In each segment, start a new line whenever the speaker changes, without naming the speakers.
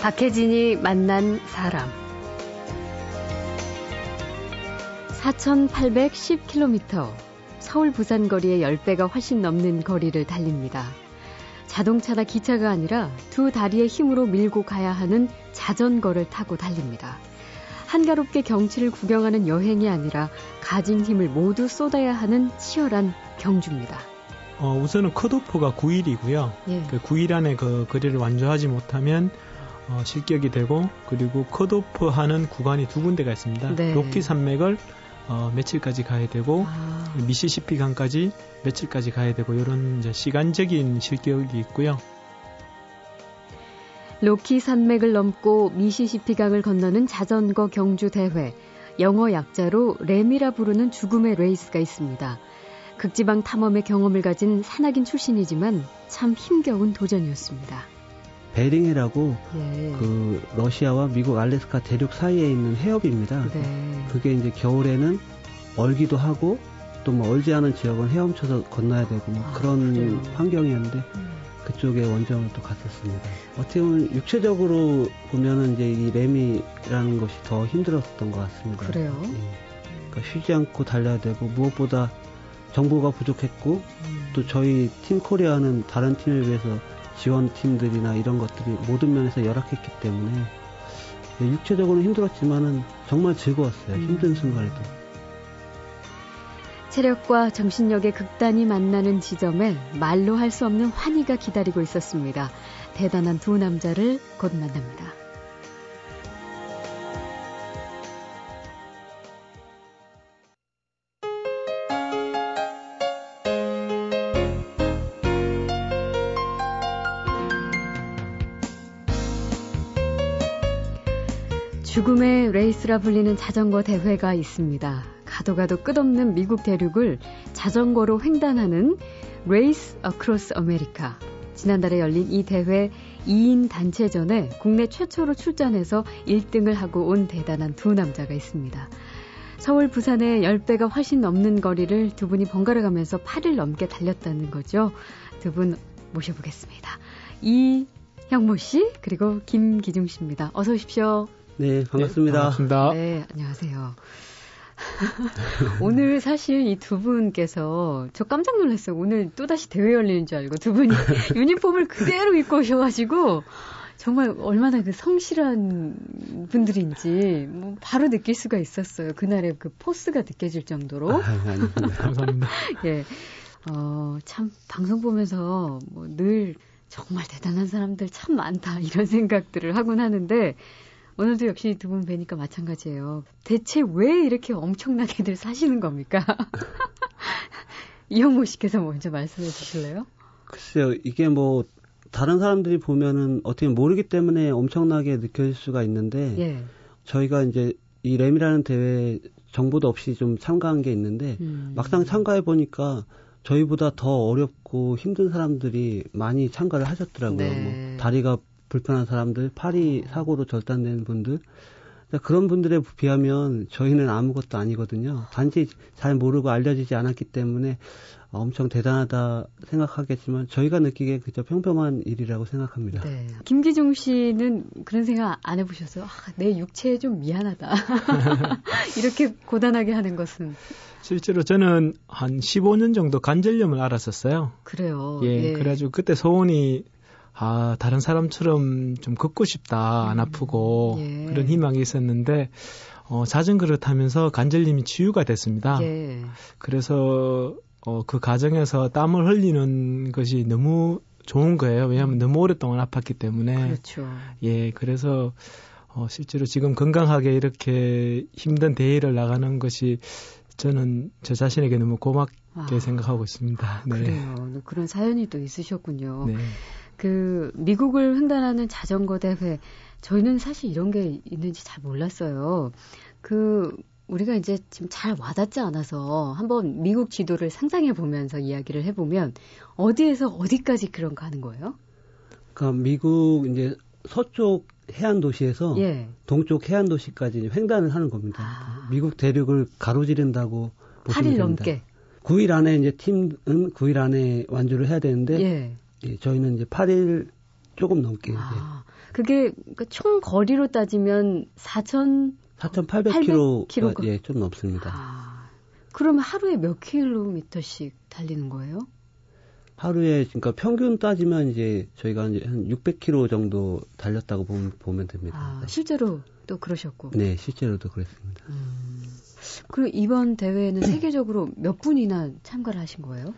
박혜진이 만난 사람 4,810km 서울 부산 거리의 10배가 훨씬 넘는 거리를 달립니다. 자동차나 기차가 아니라 두 다리의 힘으로 밀고 가야 하는 자전거를 타고 달립니다. 한가롭게 경치를 구경하는 여행이 아니라 가진 힘을 모두 쏟아야 하는 치열한 경주입니다.
어, 우선은 컷오프가 9일이고요. 예. 그 9일 안에 그 거리를 완주하지 못하면 어, 실격이 되고 그리고 컷오프 하는 구간이 두 군데가 있습니다. 네. 로키 산맥을 어, 며칠까지 가야 되고 아. 미시시피 강까지 며칠까지 가야 되고 이런 시간적인 실격이 있고요.
로키 산맥을 넘고 미시시피 강을 건너는 자전거 경주 대회. 영어 약자로 RAAM이라 부르는 죽음의 레이스가 있습니다. 극지방 탐험의 경험을 가진 산악인 출신이지만 참 힘겨운 도전이었습니다.
베링이라고 예. 그 러시아와 미국 알래스카 대륙 사이에 있는 해협입니다. 네. 그게 이제 겨울에는 얼기도 하고 또 뭐 얼지 않은 지역은 헤엄쳐서 건너야 되고 뭐 아, 그런 그래요. 환경이었는데 음. 그쪽에 원정을 또 갔었습니다. 어떻게 보면 육체적으로 보면은 이제 이 RAAM이라는 것이 더 힘들었던 것 같습니다.
그래요? 예.
그러니까 쉬지 않고 달려야 되고 무엇보다 정보가 부족했고 음. 또 저희 팀 코리아는 다른 팀에 비해서 지원팀들이나 이런 것들이 모든 면에서 열악했기 때문에 육체적으로 힘들었지만은 정말 즐거웠어요. 음. 힘든 순간에도.
체력과 정신력의 극단이 만나는 지점에 말로 할 수 없는 환희가 기다리고 있었습니다. 대단한 두 남자를 곧 만납니다. 죽음의 레이스라 불리는 자전거 대회가 있습니다. 가도 가도 끝없는 미국 대륙을 자전거로 횡단하는 Race Across America. 지난달에 열린 이 대회 2인 단체전에 국내 최초로 출전해서 1등을 하고 온 대단한 두 남자가 있습니다. 서울, 부산의 10배가 훨씬 넘는 거리를 두 분이 번갈아 가면서 8일 넘게 달렸다는 거죠. 두 분 모셔보겠습니다. 이형모 씨, 그리고 김기중 씨입니다. 어서 오십시오.
네, 반갑습니다. 네,
반갑습니다.
네, 안녕하세요. 오늘 사실 이 두 분께서 저 깜짝 놀랐어요. 오늘 또다시 대회 열리는 줄 알고 두 분이 유니폼을 그대로 입고 오셔가지고 정말 얼마나 그 성실한 분들인지 뭐 바로 느낄 수가 있었어요. 그날의 그 포스가 느껴질 정도로. 아,
감사합니다.
예. 어, 참, 방송 보면서 뭐 늘 정말 대단한 사람들 참 많다 이런 생각들을 하곤 하는데 오늘도 역시 두 분 뵈니까 마찬가지예요. 대체 왜 이렇게 엄청나게들 사시는 겁니까? 이영모 씨께서 먼저 말씀해 주실래요?
글쎄요, 이게 뭐 다른 사람들이 보면은 어떻게 모르기 때문에 엄청나게 느껴질 수가 있는데 예. 저희가 이제 이 램이라는 대회 정보도 없이 좀 참가한 게 있는데 음. 막상 참가해 보니까 저희보다 더 어렵고 힘든 사람들이 많이 참가를 하셨더라고요. 네. 뭐 다리가 불편한 사람들, 팔이 사고로 절단된 분들, 그런 분들에 비하면 저희는 아무것도 아니거든요. 단지 잘 모르고 알려지지 않았기 때문에 엄청 대단하다 생각하겠지만 저희가 느끼기에 그저 평범한 일이라고 생각합니다. 네.
김기중 씨는 그런 생각 안 해보셨어요? 아, 내 육체에 좀 미안하다. 이렇게 고단하게 하는 것은.
실제로 저는 한 15년 정도 관절염을 앓았었어요.
그래요.
예, 예. 그래가지고 그때 소원이 아, 다른 사람처럼 좀 걷고 싶다, 안 음, 아프고, 예. 그런 희망이 있었는데, 어, 자전거를 타면서 관절염이 치유가 됐습니다. 예. 그래서, 어, 그 과정에서 땀을 흘리는 것이 너무 좋은 거예요. 왜냐하면 너무 오랫동안 아팠기 때문에.
그렇죠.
예, 그래서, 어, 실제로 지금 건강하게 이렇게 힘든 대회를 나가는 것이 저는 저 자신에게 너무 고맙게 아, 생각하고 있습니다.
네. 그래요. 그런 사연이 또 있으셨군요. 네. 그 미국을 횡단하는 자전거 대회 저희는 사실 이런 게 있는지 잘 몰랐어요. 그 우리가 이제 지금 잘 와닿지 않아서 한번 미국 지도를 상상해 보면서 이야기를 해보면 어디에서 어디까지 그런 가 하는 거예요?
그러니까 미국 이제 서쪽 해안 도시에서 예. 동쪽 해안 도시까지 횡단을 하는 겁니다. 아. 미국 대륙을 가로지른다고 보시면 8일 됩니다. 넘게. 9일 안에 이제 팀은 9일 안에 완주를 해야 되는데 예. 예, 저희는 이제 8일 조금 넘게. 아,
그게 그러니까 총 거리로 따지면 4천
4,800km 예, 좀 넘습니다. 아,
그러면 하루에 몇 킬로미터씩 달리는 거예요?
하루에 그러니까 평균 따지면 이제 저희가 이제 한 600km 정도 달렸다고 보면, 보면 됩니다.
아, 실제로 또 그러셨고.
네, 실제로도 그랬습니다. 음.
그리고 이번 대회에는 세계적으로 몇 분이나 참가를 하신 거예요?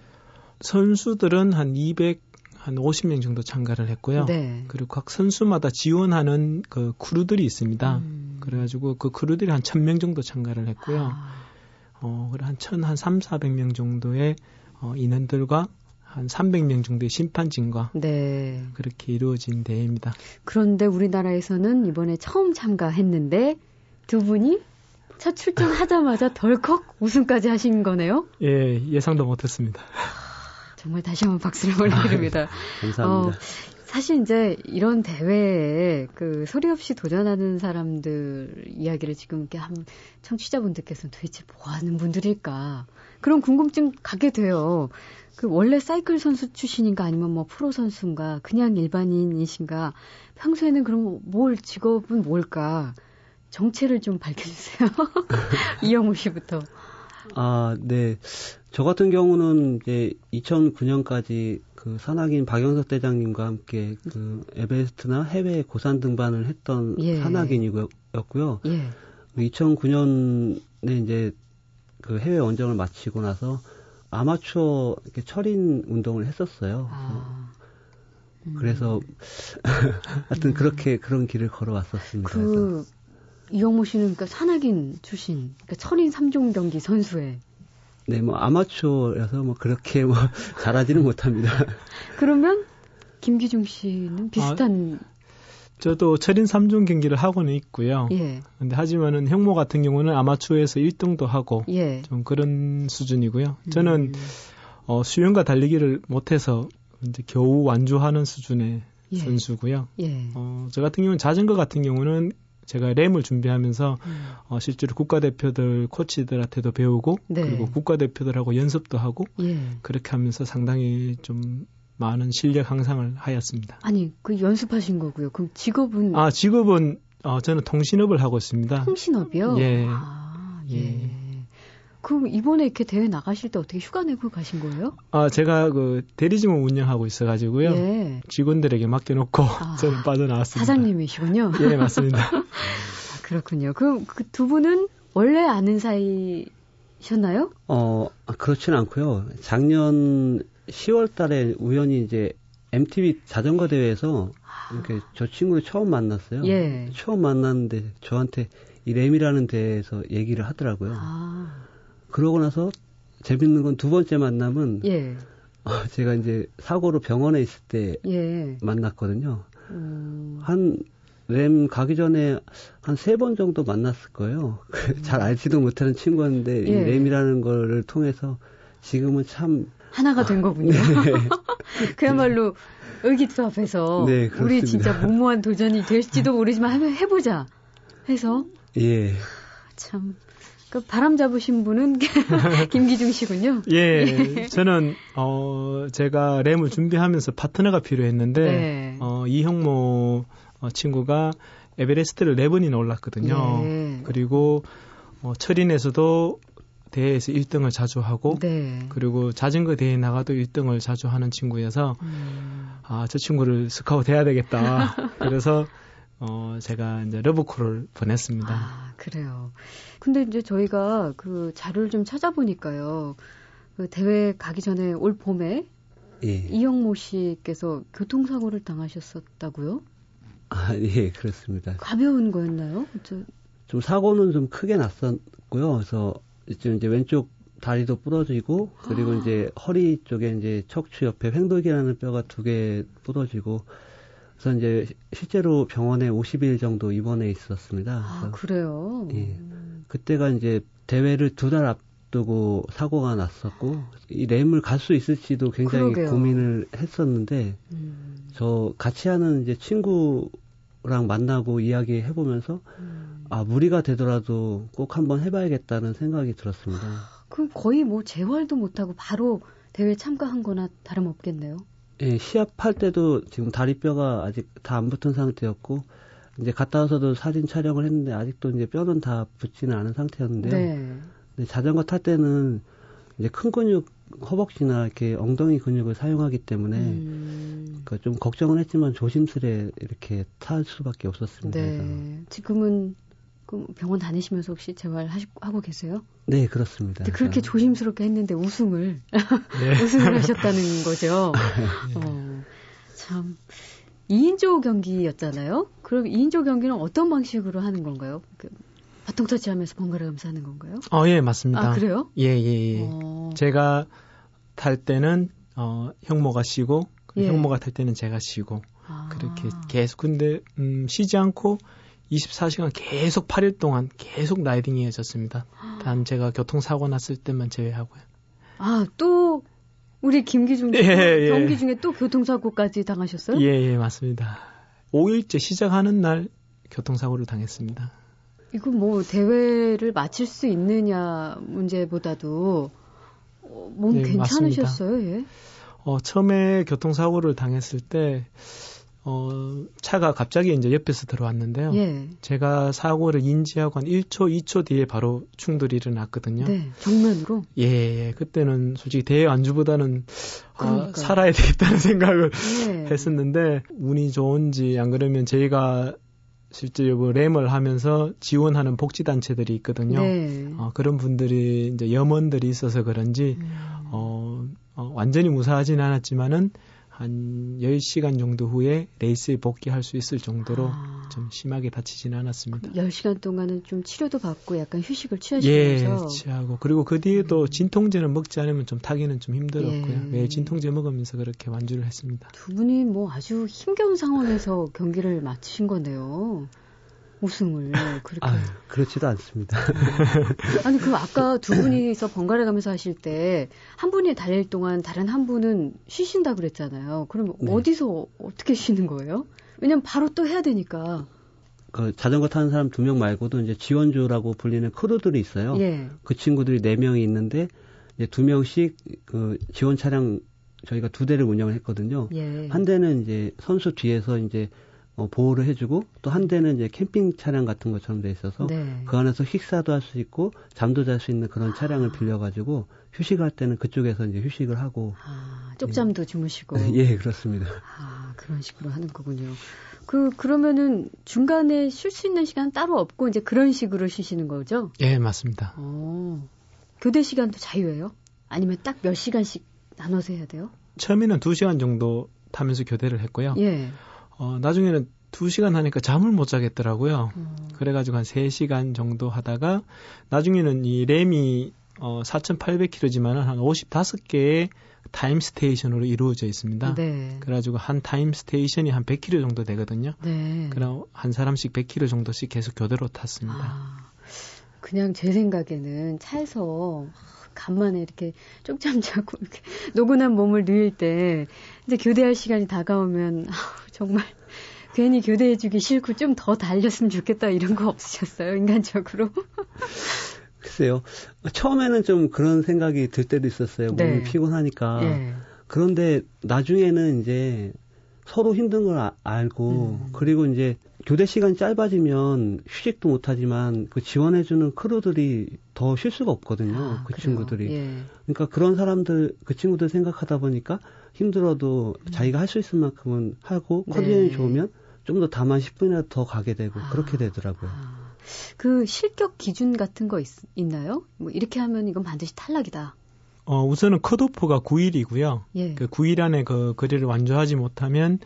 선수들은 한 200, 한 50명 정도 참가를 했고요. 네. 그리고 각 선수마다 지원하는 그 크루들이 있습니다. 음. 그래가지고 그 크루들이 한 1000명 정도 참가를 했고요. 아. 어, 그래 한 1000, 한 3, 400명 정도의 어, 인원들과 한 300명 정도의 심판진과 네. 그렇게 이루어진 대회입니다.
그런데 우리나라에서는 이번에 처음 참가했는데 두 분이 첫 출전하자마자 덜컥 우승까지 하신 거네요?
예, 예상도 못했습니다.
정말 다시 한번 박수를 올리립니다.
감사합니다. 어,
사실 이제 이런 대회에 그 소리 없이 도전하는 사람들 이야기를 지금 이렇게 한 청취자분들께서는 도대체 뭐 하는 분들일까? 그런 궁금증 가게 돼요. 그 원래 사이클 선수 출신인가 아니면 뭐 프로 선수인가 그냥 일반인이신가 평소에는 그럼 뭘 직업은 뭘까? 정체를 좀 밝혀주세요. 이영우 씨부터.
아, 네. 저 같은 경우는 이제 2009년까지 그 산악인 박영석 대장님과 함께 그 에베레스트나 해외 고산 등반을 했던 예. 산악인이었고요. 예. 2009년에 이제 그 해외 원정을 마치고 나서 아마추어 이렇게 철인 운동을 했었어요. 아. 음. 그래서 하여튼 그렇게 그런 길을 걸어왔었습니다.
그 이영모 씨는 그러니까 산악인 출신, 그러니까 철인 3종 경기 선수에.
네, 뭐 아마추어여서 뭐 그렇게 뭐 잘하지는 못합니다.
그러면 김기중 씨는 비슷한 아,
저도 철인 3종 경기를 하고는 있고요. 예. 근데 하지만은 형모 같은 경우는 아마추어에서 1등도 하고 예. 좀 그런 수준이고요. 저는 음. 어, 수영과 달리기를 못해서 이제 겨우 완주하는 수준의 예. 선수고요. 예. 어, 저 같은 경우는 자전거 같은 경우는 제가 램을 준비하면서 음. 어, 실제로 국가대표들 코치들한테도 배우고 네. 그리고 국가대표들하고 연습도 하고 예. 그렇게 하면서 상당히 좀 많은 실력 향상을 하였습니다.
아니 그 연습하신 거고요. 그럼 직업은
아 직업은 어, 저는 통신업을 하고 있습니다.
통신업이요?
예.
아, 예. 예. 그럼 이번에 이렇게 대회 나가실 때 어떻게 휴가 내고 가신 거예요?
아, 제가 그 대리점을 운영하고 있어가지고요. 예. 직원들에게 맡겨놓고 아, 저는 빠져나왔습니다.
사장님이시군요.
예, 맞습니다. 아,
그렇군요. 그럼 그 두 분은 원래 아는 사이셨나요?
어, 아, 그렇진 않고요. 작년 10월 달에 우연히 이제 MTV 자전거 대회에서 이렇게 저 친구를 처음 만났어요. 예. 처음 만났는데 저한테 이 램이라는 데에서 얘기를 하더라고요. 아. 그러고 나서 재밌는 건 두 번째 만남은 예. 어, 제가 이제 사고로 병원에 있을 때 예. 만났거든요. 음. 한램 가기 전에 한 세 번 정도 만났을 거예요. 음. 잘 알지도 못하는 친구였는데 예. 이 램이라는 거를 통해서 지금은 참
하나가 된 거군요. 네. 그야말로 의기투합해서 네, 우리 진짜 무모한 도전이 될지도 모르지만 한번 해보자 해서
예.
참. 그 바람 잡으신 분은 김기중 씨군요.
예, 예, 저는 어 제가 램을 준비하면서 파트너가 필요했는데 네. 어 이형모 어, 친구가 에베레스트를 네 번이나 올랐거든요. 예. 그리고 어, 철인에서도 대회에서 1등을 자주 하고 네. 그리고 자전거 대회 나가도 1등을 자주 하는 친구여서 음. 아저 친구를 스카우트 해야 되겠다. 그래서 어 제가 이제 러브콜을 보냈습니다.
아 그래요. 근데 이제 저희가 그 자료를 좀 찾아보니까요. 그 대회 가기 전에 올 봄에 예. 이영모 씨께서 교통사고를 당하셨었다고요?
아, 예, 그렇습니다.
가벼운 거였나요? 저...
좀 사고는 좀 크게 났었고요. 그래서 지금 이제 왼쪽 다리도 부러지고 그리고 아. 이제 허리 쪽에 이제 척추 옆에 횡돌기라는 뼈가 두 개 부러지고 그래서 이제 실제로 병원에 50일 정도 입원해 있었습니다.
아, 그래요?
예. 그때가 이제 대회를 두 달 앞두고 사고가 났었고 이 램을 갈 수 있을지도 굉장히 그러게요. 고민을 했었는데 음. 저 같이 하는 이제 친구랑 만나고 이야기 해보면서 음. 아 무리가 되더라도 꼭 한번 해봐야겠다는 생각이 들었습니다.
그럼 거의 뭐 재활도 못하고 바로 대회 참가한 거나 다름없겠네요.
예, 시합할 때도 지금 다리뼈가 아직 다 안 붙은 상태였고 이제 갔다 와서도 사진 촬영을 했는데 아직도 이제 뼈는 다 붙지는 않은 상태였는데요. 네. 근데 자전거 탈 때는 이제 큰 근육 허벅지나 이렇게 엉덩이 근육을 사용하기 때문에 음. 그좀 걱정은 했지만 조심스레 이렇게 탈 수밖에 없었습니다. 네.
그래서. 지금은 그 병원 다니시면서 혹시 재활하고 계세요?
네, 그렇습니다.
그렇게 조심스럽게 했는데 우승을 네. 우승을 하셨다는 거죠. 네. 어, 참 2인조 경기였잖아요. 그럼 2인조 경기는 어떤 방식으로 하는 건가요? 그 바통 터치하면서 번갈아 가면서 하는 건가요?
어, 예, 맞습니다.
아, 그래요?
예, 예, 예. 어... 제가 탈 때는 어, 형모가 쉬고 예. 형모가 탈 때는 제가 쉬고 아... 그렇게 계속 근데 음, 쉬지 않고 24시간 계속 8일 동안 계속 라이딩이 이어졌습니다. 단 제가 교통사고 났을 때만 제외하고요.
아, 또 우리 김기중 예, 예. 경기 중에 또 교통사고까지 당하셨어요?
예, 예, 맞습니다. 5일째 시작하는 날 교통사고를 당했습니다.
이거 뭐 대회를 마칠 수 있느냐 문제보다도 어, 몸 네, 괜찮으셨어요? 예?
어, 처음에 교통사고를 당했을 때 어, 차가 갑자기 이제 옆에서 들어왔는데요. 예. 제가 사고를 인지하고 한 1초, 2초 뒤에 바로 충돌이 일어났거든요. 네,
정면으로?
예, 예. 그때는 솔직히 대회 안주보다는 아, 살아야 되겠다는 생각을 예. 했었는데, 운이 좋은지, 안 그러면 저희가 실제 뭐 램을 하면서 지원하는 복지단체들이 있거든요. 네. 어, 그런 분들이 이제 염원들이 있어서 그런지, 음. 어, 어, 완전히 무사하진 않았지만은, 한 10시간 정도 후에 레이스에 복귀할 수 있을 정도로 아. 좀 심하게 다치지는 않았습니다.
10시간 동안은 좀 치료도 받고 약간 휴식을 취하시면서
예, 취하고 그리고 그 뒤에도 음. 진통제를 먹지 않으면 좀 타기는 좀 힘들었고요. 예. 매일 진통제 먹으면서 그렇게 완주를 했습니다.
두 분이 뭐 아주 힘겨운 상황에서 경기를 마치신 거네요. 우승을 그렇게
아유, 그렇지도 않습니다.
아니 그 아까 두 분이서 번갈아 가면서 하실 때 한 분이 달릴 동안 다른 한 분은 쉬신다 그랬잖아요. 그럼 네. 어디서 어떻게 쉬는 거예요? 왜냐면 바로 또 해야 되니까.
그 자전거 타는 사람 두 명 말고도 이제 지원주라고 불리는 크루들이 있어요. 예. 그 친구들이 네 명이 있는데 이제 두 명씩 그 지원 차량 저희가 두 대를 운영을 했거든요. 예. 한 대는 이제 선수 뒤에서 이제 어, 보호를 해주고 또 한 대는 이제 캠핑 차량 같은 것처럼 돼 있어서 네. 그 안에서 식사도 할 수 있고 잠도 잘 수 있는 그런 차량을 아. 빌려가지고 휴식할 때는 그쪽에서 이제 휴식을 하고
아, 쪽잠도 예. 주무시고
예 그렇습니다.
아 그런 식으로 하는 거군요. 그 그러면은 중간에 쉴 수 있는 시간 따로 없고 이제 그런 식으로 쉬시는 거죠?
예 맞습니다.
어, 교대 시간도 자유예요? 아니면 딱 몇 시간씩 나눠서 해야 돼요?
처음에는 두 시간 정도 타면서 교대를 했고요. 예. 어, 나중에는 2시간 하니까 잠을 못 자겠더라고요. 음. 그래가지고 한 3시간 정도 하다가 나중에는 이 RAAM이 어, 4,800km지만 한 55개의 time station으로 이루어져 있습니다. 네. 그래가지고 한 time station이 한 100km 정도 되거든요. 네. 그럼 한 사람씩 100km 정도씩 계속 교대로 탔습니다. 아,
그냥 제 생각에는 차에서 간만에 이렇게 쪽잠 자고 이렇게 노곤한 몸을 누일 때 이제 교대할 시간이 다가오면 아, 정말 괜히 교대해주기 싫고 좀 더 달렸으면 좋겠다 이런 거 없으셨어요 인간적으로?
글쎄요 처음에는 좀 그런 생각이 들 때도 있었어요 몸이 네. 피곤하니까 네. 그런데 나중에는 이제 서로 힘든 걸 아, 알고 음. 그리고 이제 교대 시간이 짧아지면 휴식도 못하지만 그 지원해주는 크루들이 더 쉴 수가 없거든요. 아, 그 그래요? 친구들이. 예. 그러니까 그런 사람들 그 친구들 생각하다 보니까 힘들어도 음. 자기가 할 수 있을 만큼은 하고 네. 컨디션이 좋으면 좀 더 다만 10분이라도 더 가게 되고 아, 그렇게 되더라고요. 아.
그 실격 기준 같은 거 있, 있나요? 뭐 이렇게 하면 이건 반드시 탈락이다.
어, 우선은 컷오프가 9일이고요. 예. 그 9일 안에 그 거리를 완주하지 못하면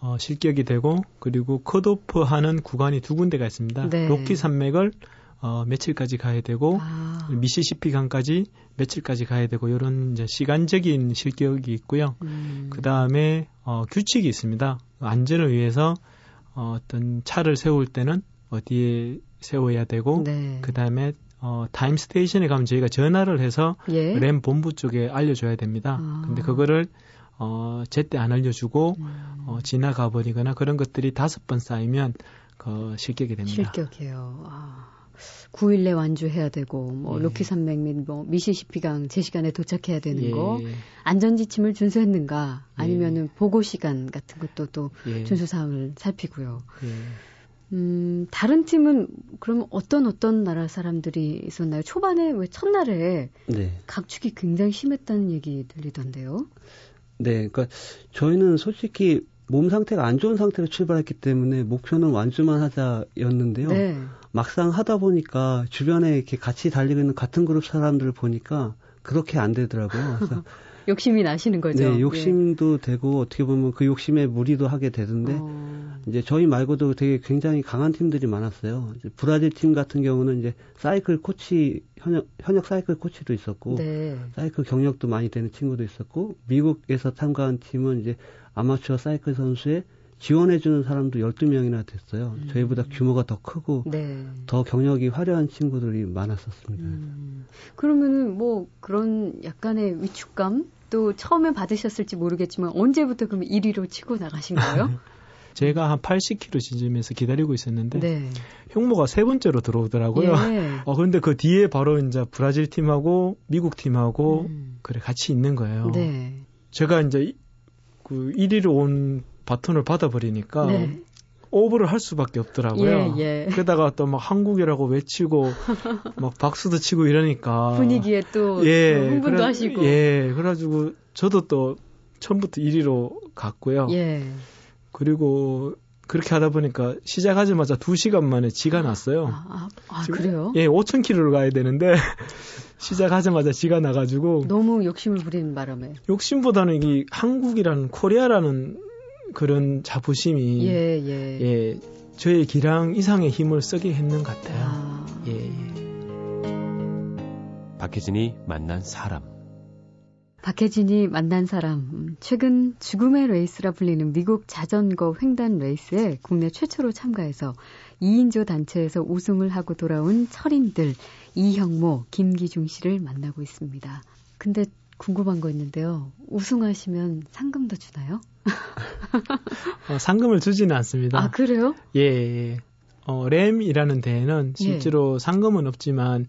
어, 실격이 되고 그리고 컷오프 하는 구간이 두 군데가 있습니다. 네. 로키 산맥을 어, 며칠까지 가야 되고 아. 미시시피 강까지 며칠까지 가야 되고 이런 이제 시간적인 실격이 있고요. 음. 그 다음에 어, 규칙이 있습니다. 안전을 위해서 어, 어떤 차를 세울 때는 어디에 세워야 되고 네. 그 다음에 어, time station에 가면 저희가 전화를 해서 예? RAAM 본부 쪽에 알려줘야 됩니다. 아. 근데 그거를 어, 제때 안 알려주고 음. 어, 지나가 버리거나 그런 것들이 다섯 번 쌓이면 그 실격이 됩니다.
실격이에요. 아. 9일 내 완주해야 되고 뭐 예. 로키 산맥 및 뭐 미시시피강 제 시간에 도착해야 되는 예. 거 안전 지침을 준수했는가 아니면은 예. 보고 시간 같은 것도 또 예. 준수 사항을 살피고요. 예. 음, 다른 팀은 그럼 어떤 어떤 나라 사람들이 있었나요? 초반에 왜 첫날에 네. 각축이 굉장히 심했다는 얘기 들리던데요.
네, 그러니까 저희는 솔직히 몸 상태가 안 좋은 상태로 출발했기 때문에 목표는 완주만 하자였는데요. 네. 막상 하다 보니까 주변에 이렇게 같이 달리고 있는 같은 그룹 사람들을 보니까 그렇게 안 되더라고요. 그래서
욕심이 나시는 거죠.
네, 욕심도 예. 되고 어떻게 보면 그 욕심에 무리도 하게 되던데 어... 이제 저희 말고도 되게 굉장히 강한 팀들이 많았어요. 이제 브라질 팀 같은 경우는 이제 사이클 코치 현역 현역 사이클 코치도 있었고 네. 사이클 경력도 많이 되는 친구도 있었고 미국에서 참가한 팀은 이제 아마추어 사이클 선수에 지원해주는 사람도 12명이나 됐어요. 음. 저희보다 규모가 더 크고 네. 더 경력이 화려한 친구들이 많았었습니다. 음.
그러면은 뭐 그런 약간의 위축감 또 처음에 받으셨을지 모르겠지만 언제부터 그럼 1위로 치고 나가신 거예요?
제가 한 80km 지점에서 기다리고 있었는데 네. 흉모가 세 번째로 들어오더라고요. 예. 어 그런데 그 뒤에 바로 이제 브라질 팀하고 미국 팀하고 음. 그래 같이 있는 거예요. 네. 제가 이제 그 1위로 온 바톤을 받아버리니까 네. 오버를 할 수밖에 없더라고요. 예, 예. 게다가 또 막 한국이라고 외치고 막 박수도 치고 이러니까
분위기에 또 예, 흥분도 그래, 하시고
예, 그래가지고 저도 또 처음부터 1위로 갔고요. 예. 그리고 그렇게 하다 보니까 시작하자마자 2시간 만에 쥐가 났어요. 아,
아, 아 그래요?
예, 5,000km를 가야 되는데 시작하자마자 쥐가 나가지고
너무 욕심을 부리는 바람에
욕심보다는 이 한국이라는 코리아라는 그런 자부심이 예, 예. 예 저의 기량 이상의 힘을 쓰게 했는 것 같아요. 아. 예, 예.
박혜진이 만난 사람.
박혜진이 만난 사람. 음, 최근 죽음의 레이스라 불리는 미국 자전거 횡단 레이스에 국내 최초로 참가해서 2인조 단체에서 우승을 하고 돌아온 철인들 이형모, 김기중 씨를 만나고 있습니다. 근데 궁금한 거 있는데요. 우승하시면 상금도 주나요?
어, 상금을 주지는 않습니다.
아, 그래요?
예. 예. 어, 램이라는 대회는 예. 실제로 예. 상금은 없지만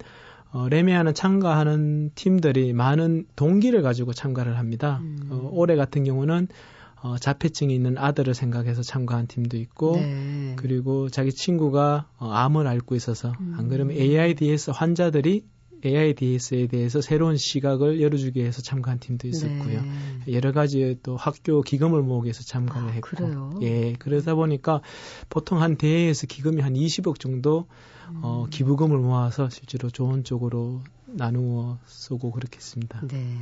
어, 램에 하는 참가하는 팀들이 많은 동기를 가지고 참가를 합니다. 음. 어, 올해 같은 경우는 어, 자폐증이 있는 아들을 생각해서 참가한 팀도 있고, 네. 그리고 자기 친구가 어, 암을 앓고 있어서, 음. 안 그러면 AIDS 환자들이 AIDS에 대해서 새로운 시각을 열어주기 위해서 참가한 팀도 있었고요. 네. 여러 가지 또 학교 기금을 모으기 위해서 참가를 아, 했고,
그래요?
예, 그러다 보니까 보통 한 대회에서 기금이 한 20억 정도 음. 어, 기부금을 모아서 실제로 좋은 쪽으로 나누어 쓰고 그렇게 했습니다.
네.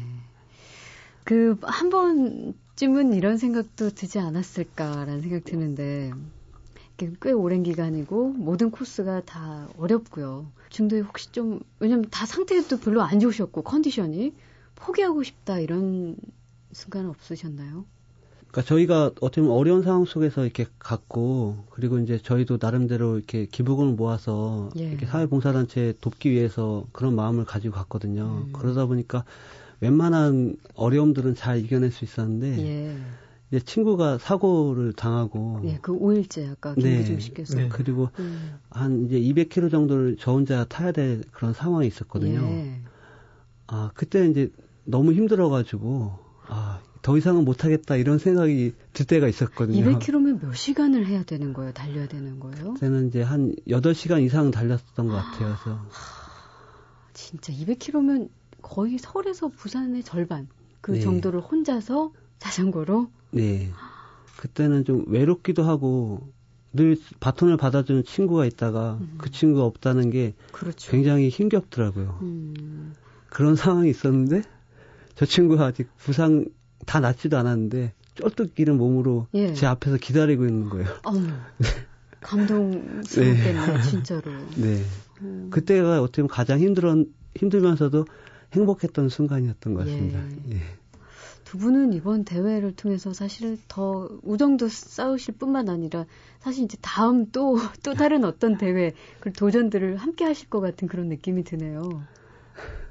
그 한 번쯤은 이런 생각도 들지 않았을까라는 생각 드는데 꽤 오랜 기간이고 모든 코스가 다 어렵고요. 중도에 혹시 좀 왜냐면 다 상태도 별로 안 좋으셨고 컨디션이 포기하고 싶다 이런 순간은 없으셨나요?
그러니까 저희가 어떻게 보면 어려운 상황 속에서 이렇게 갔고 그리고 이제 저희도 나름대로 이렇게 기부금을 모아서 예. 이렇게 사회봉사단체 돕기 위해서 그런 마음을 가지고 갔거든요. 음. 그러다 보니까 웬만한 어려움들은 잘 이겨낼 수 있었는데 예. 이제 친구가 사고를 당하고
예, 그 5일째 아까 네, 씨께서
네. 그리고 음. 한 이제 200km 정도를 저 혼자 타야 될 그런 상황이 있었거든요. 예. 아 그때 이제 너무 힘들어가지고 아 더 이상은 못하겠다 이런 생각이 들 때가 있었거든요.
200km면 몇 시간을 해야 되는 거예요? 달려야 되는 거예요?
그때는 이제 한 8시간 이상 달렸던 것 같아요. 그래서
진짜 200km면 거의 서울에서 부산의 절반 그 네. 정도를 혼자서 자전거로?
네. 그때는 좀 외롭기도 하고 늘 바톤을 받아주는 친구가 있다가 음. 그 친구가 없다는 게 그렇죠. 굉장히 힘겹더라고요. 음. 그런 상황이 있었는데 저 친구가 아직 부상 다 낫지도 않았는데 쫄뚝 이는 몸으로 예. 제 앞에서 기다리고 있는 거예요.
어머. 감동스럽겠네, 네. 진짜로.
네. 음. 그때가 어떻게 보면 가장 힘들었, 힘들면서도 행복했던 순간이었던 것 같습니다. 예. 예.
두 분은 이번 대회를 통해서 사실 더 우정도 쌓으실 뿐만 아니라 사실 이제 다음 또, 또 다른 어떤 대회, 그 도전들을 함께 하실 것 같은 그런 느낌이 드네요.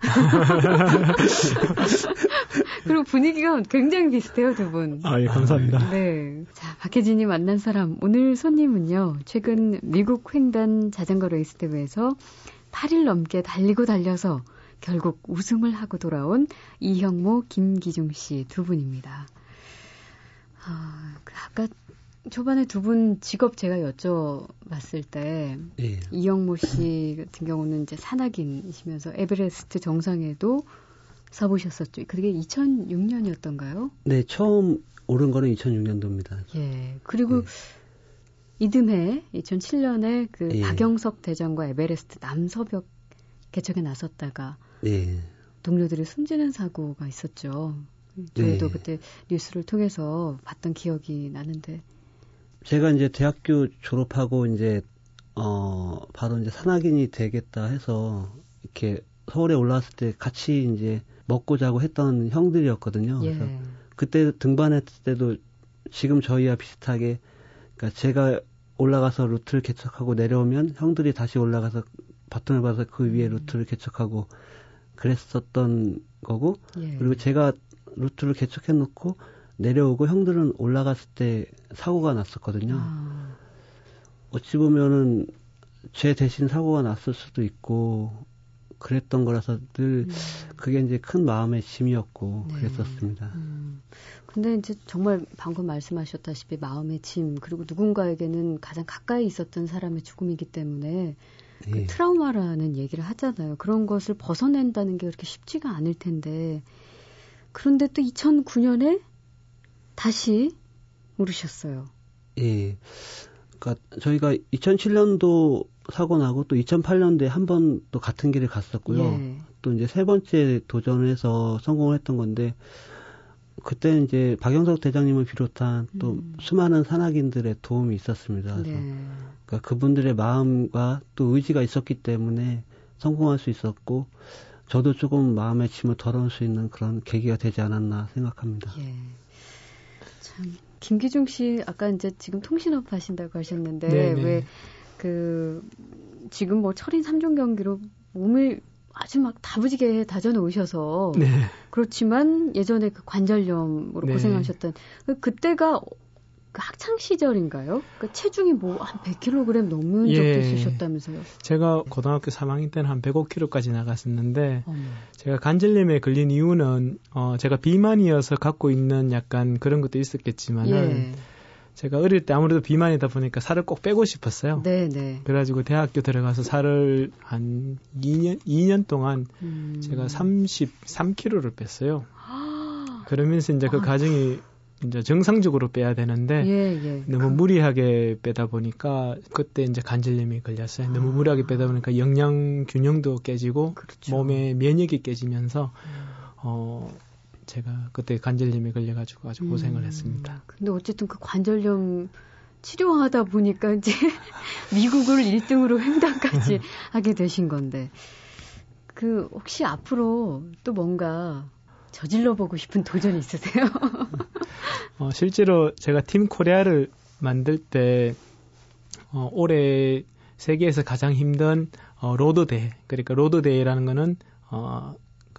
그리고 분위기가 굉장히 비슷해요, 두 분.
아, 예, 감사합니다.
네. 자, 박혜진이 만난 사람. 오늘 손님은요, 최근 미국 횡단 자전거 레이스 대회에서 8일 넘게 달리고 달려서 결국 우승을 하고 돌아온 이형모, 김기중 씨 두 분입니다. 아, 그 아까 초반에 두 분 직업 제가 여쭤봤을 때 예. 이영모 씨 같은 경우는 이제 산악인이시면서 에베레스트 정상에도 서보셨었죠. 그게 2006년이었던가요?
네, 처음 오른 거는 2006년도입니다.
예. 그리고 네. 이듬해 2007년에 그 예. 박영석 대장과 에베레스트 남서벽 개척에 나섰다가 예. 동료들이 숨지는 사고가 있었죠. 저희도 네. 그때 뉴스를 통해서 봤던 기억이 나는데
제가 이제 대학교 졸업하고 이제 어 바로 이제 산악인이 되겠다 해서 이렇게 서울에 올라왔을 때 같이 이제 먹고 자고 했던 형들이었거든요. 예. 그래서 그때 등반했을 때도 지금 저희와 비슷하게 그러니까 제가 올라가서 루트를 개척하고 내려오면 형들이 다시 올라가서 바톤을 받아서 그 위에 음. 루트를 개척하고 그랬었던 거고 예. 그리고 제가 루트를 개척해 놓고 내려오고 형들은 올라갔을 때 사고가 났었거든요. 아. 어찌 보면은 제 대신 사고가 났을 수도 있고 그랬던 거라서 늘 음. 그게 이제 큰 마음의 짐이었고 네. 그랬었습니다. 음.
근데 이제 정말 방금 말씀하셨다시피 마음의 짐 그리고 누군가에게는 가장 가까이 있었던 사람의 죽음이기 때문에 그 예. 트라우마라는 얘기를 하잖아요. 그런 것을 벗어낸다는 게 그렇게 쉽지가 않을 텐데 그런데 또 2009년에 다시 오르셨어요.
예. 그러니까 저희가 2007년도 사고 나고 또 2008년도에 한 번 또 같은 길을 갔었고요. 예. 또 이제 세 번째 도전을 해서 성공을 했던 건데 그때 이제 박영석 대장님을 비롯한 또 음. 수많은 산악인들의 도움이 있었습니다. 그래서 네. 그러니까 그분들의 마음과 또 의지가 있었기 때문에 성공할 수 있었고 저도 조금 마음의 짐을 덜어올 수 있는 그런 계기가 되지 않았나 생각합니다. 예.
참 김기중 씨 아까 이제 지금 통신업 하신다고 하셨는데 네네. 왜그 지금 뭐 철인 3종 경기로 몸을 아주 막 다부지게 다져놓으셔서 네. 그렇지만 예전에 그 관절염으로 네. 고생하셨던 그때가 그 학창 시절인가요? 그 체중이 뭐 한 100kg 넘는 예. 적도 있으셨다면서요?
제가 고등학교 3학년 때는 한 105kg까지 나갔었는데 어머. 제가 관절염에 걸린 이유는 어 제가 비만이어서 갖고 있는 약간 그런 것도 있었겠지만은 예. 제가 어릴 때 아무래도 비만이다 보니까 살을 꼭 빼고 싶었어요. 네, 네. 그래가지고 대학교 들어가서 살을 한 2년 2년 동안 음. 제가 33kg를 뺐어요. 그러면서 이제 그 아. 과정이 이제 정상적으로 빼야 되는데 예, 예. 너무 무리하게 빼다 보니까 그때 이제 관절염이 걸렸어요. 아. 너무 무리하게 빼다 보니까 영양 균형도 깨지고 그렇죠. 몸의 면역이 깨지면서 음. 어 제가 그때 관절염에 걸려가지고 아주 고생을 음. 했습니다.
근데 어쨌든 그 관절염 치료하다 보니까 이제 미국을 1등으로 횡단까지 하게 되신 건데 그 혹시 앞으로 또 뭔가 저질러 보고 싶은 도전 있으세요?
어, 실제로 제가 팀 코리아를 만들 때 어, 올해 세계에서 가장 힘든 어, road 대회 그러니까 road 대회라는 거는 어,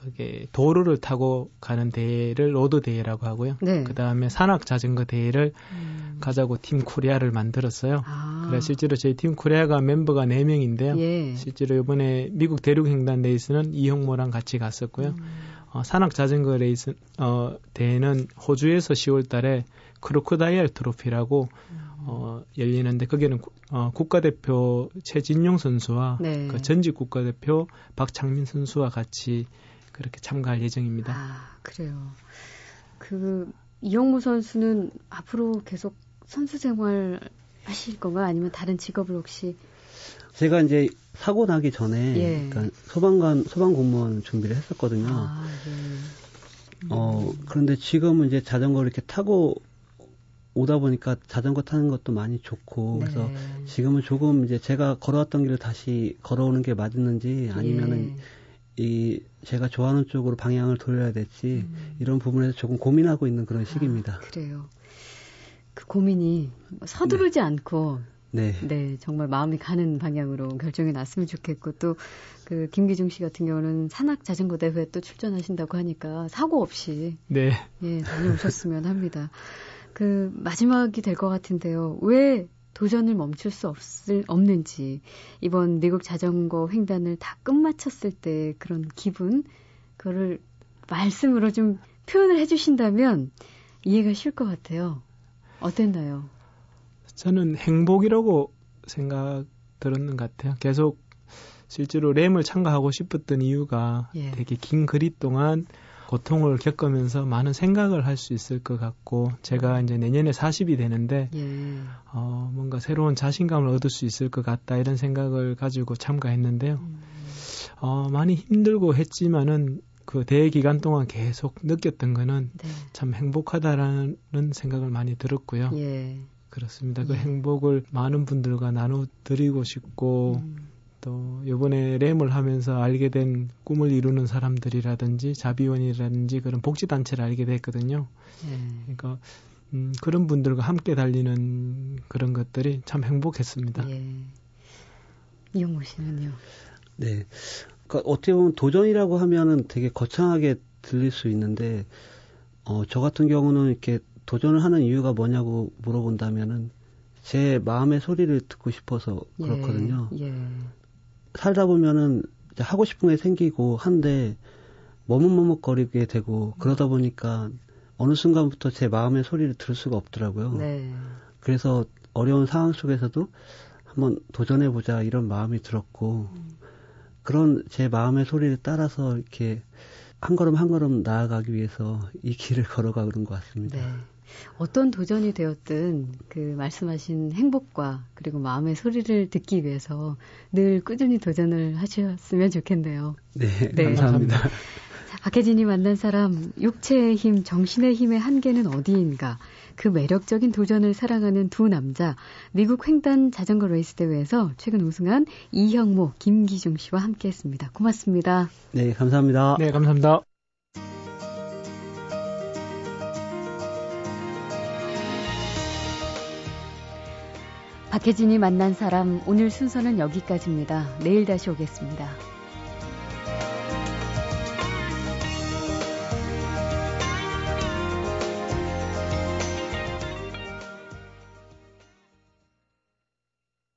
그게 도로를 타고 가는 대회를 road 대회라고 하고요. 네. 그 다음에 산악 자전거 대회를 음. 가자고 팀 코리아를 만들었어요. 아. 그래 실제로 저희 팀 코리아가 멤버가 4 명인데요. 예. 실제로 이번에 미국 대륙 횡단 레이스는 이형모랑 같이 갔었고요. 음. 어, 산악 자전거 레이스 어, 대회는 호주에서 10월 달에 Crocodile Trophy라고 어, 열리는데 거기는 어, 국가대표 최진용 선수와 네. 그 전직 국가대표 박창민 선수와 같이 그렇게 참가할 예정입니다.
아, 그래요. 그 이형모 선수는 앞으로 계속 선수 생활 하실 건가요? 아니면 다른 직업을 혹시
제가 이제 사고 나기 전에 예. 그러니까 소방관 소방 공무원 준비를 했었거든요. 아, 예. 음. 어 그런데 지금은 이제 자전거를 이렇게 타고 오다 보니까 자전거 타는 것도 많이 좋고 네. 그래서 지금은 조금 이제 제가 걸어왔던 길을 다시 걸어오는 게 맞는지 아니면은 예. 이 제가 좋아하는 쪽으로 방향을 돌려야 될지 음. 이런 부분에서 조금 고민하고 있는 그런 시기입니다. 아,
그래요. 그 고민이 서두르지 네. 않고 네. 네, 정말 마음이 가는 방향으로 결정이 났으면 좋겠고 또 그 김기중 씨 같은 경우는 산악 자전거 대회 또 출전하신다고 하니까 사고 없이
네.
예, 다녀오셨으면 합니다. 그 마지막이 될 것 같은데요. 왜 도전을 멈출 수 없을 없는지 이번 미국 자전거 횡단을 다 끝마쳤을 때 그런 기분 그거를 말씀으로 좀 표현을 해주신다면 이해가 쉬울 것 같아요. 어땠나요?
저는 행복이라고 생각 들었는 것 같아요. 계속 실제로 램을 참가하고 싶었던 이유가 예. 되게 긴 거리 동안 고통을 겪으면서 많은 생각을 할 수 있을 것 같고 제가 이제 내년에 40이 되는데 예. 어, 뭔가 새로운 자신감을 얻을 수 있을 것 같다 이런 생각을 가지고 참가했는데요. 음. 어, 많이 힘들고 했지만은 그 대회 기간 동안 계속 느꼈던 거는 네. 참 행복하다라는 생각을 많이 들었고요. 예. 그렇습니다. 그 예. 행복을 많은 분들과 나눠드리고 싶고 음. 또 이번에 램을 하면서 알게 된 꿈을 이루는 사람들이라든지 자비원이라든지 그런 복지 단체를 알게 됐거든요. 예. 그러니까 음, 그런 분들과 함께 달리는 그런 것들이 참 행복했습니다. 예.
이용호 씨는요?
네. 그러니까 어떻게 보면 도전이라고 하면은 되게 거창하게 들릴 수 있는데 어, 저 같은 경우는 이렇게 도전을 하는 이유가 뭐냐고 물어본다면은 제 마음의 소리를 듣고 싶어서 예, 그렇거든요. 예, 예. 살다 보면은 이제 하고 싶은 게 생기고 한데 머뭇머뭇거리게 되고 그러다 보니까 어느 순간부터 제 마음의 소리를 들을 수가 없더라고요. 네. 그래서 어려운 상황 속에서도 한번 도전해 보자 이런 마음이 들었고 음. 그런 제 마음의 소리를 따라서 이렇게 한 걸음 한 걸음 나아가기 위해서 이 길을 걸어가는 것 같습니다. 네.
어떤 도전이 되었든 그 말씀하신 행복과 그리고 마음의 소리를 듣기 위해서 늘 꾸준히 도전을 하셨으면 좋겠네요.
네, 네. 감사합니다.
박혜진이 만난 사람, 육체의 힘, 정신의 힘의 한계는 어디인가? 그 매력적인 도전을 사랑하는 두 남자, 미국 횡단 자전거 레이스 대회에서 최근 우승한 이형모, 김기중 씨와 함께 했습니다. 고맙습니다.
네, 감사합니다.
네, 감사합니다.
박혜진이 만난 사람, 오늘 순서는 여기까지입니다. 내일 다시 오겠습니다.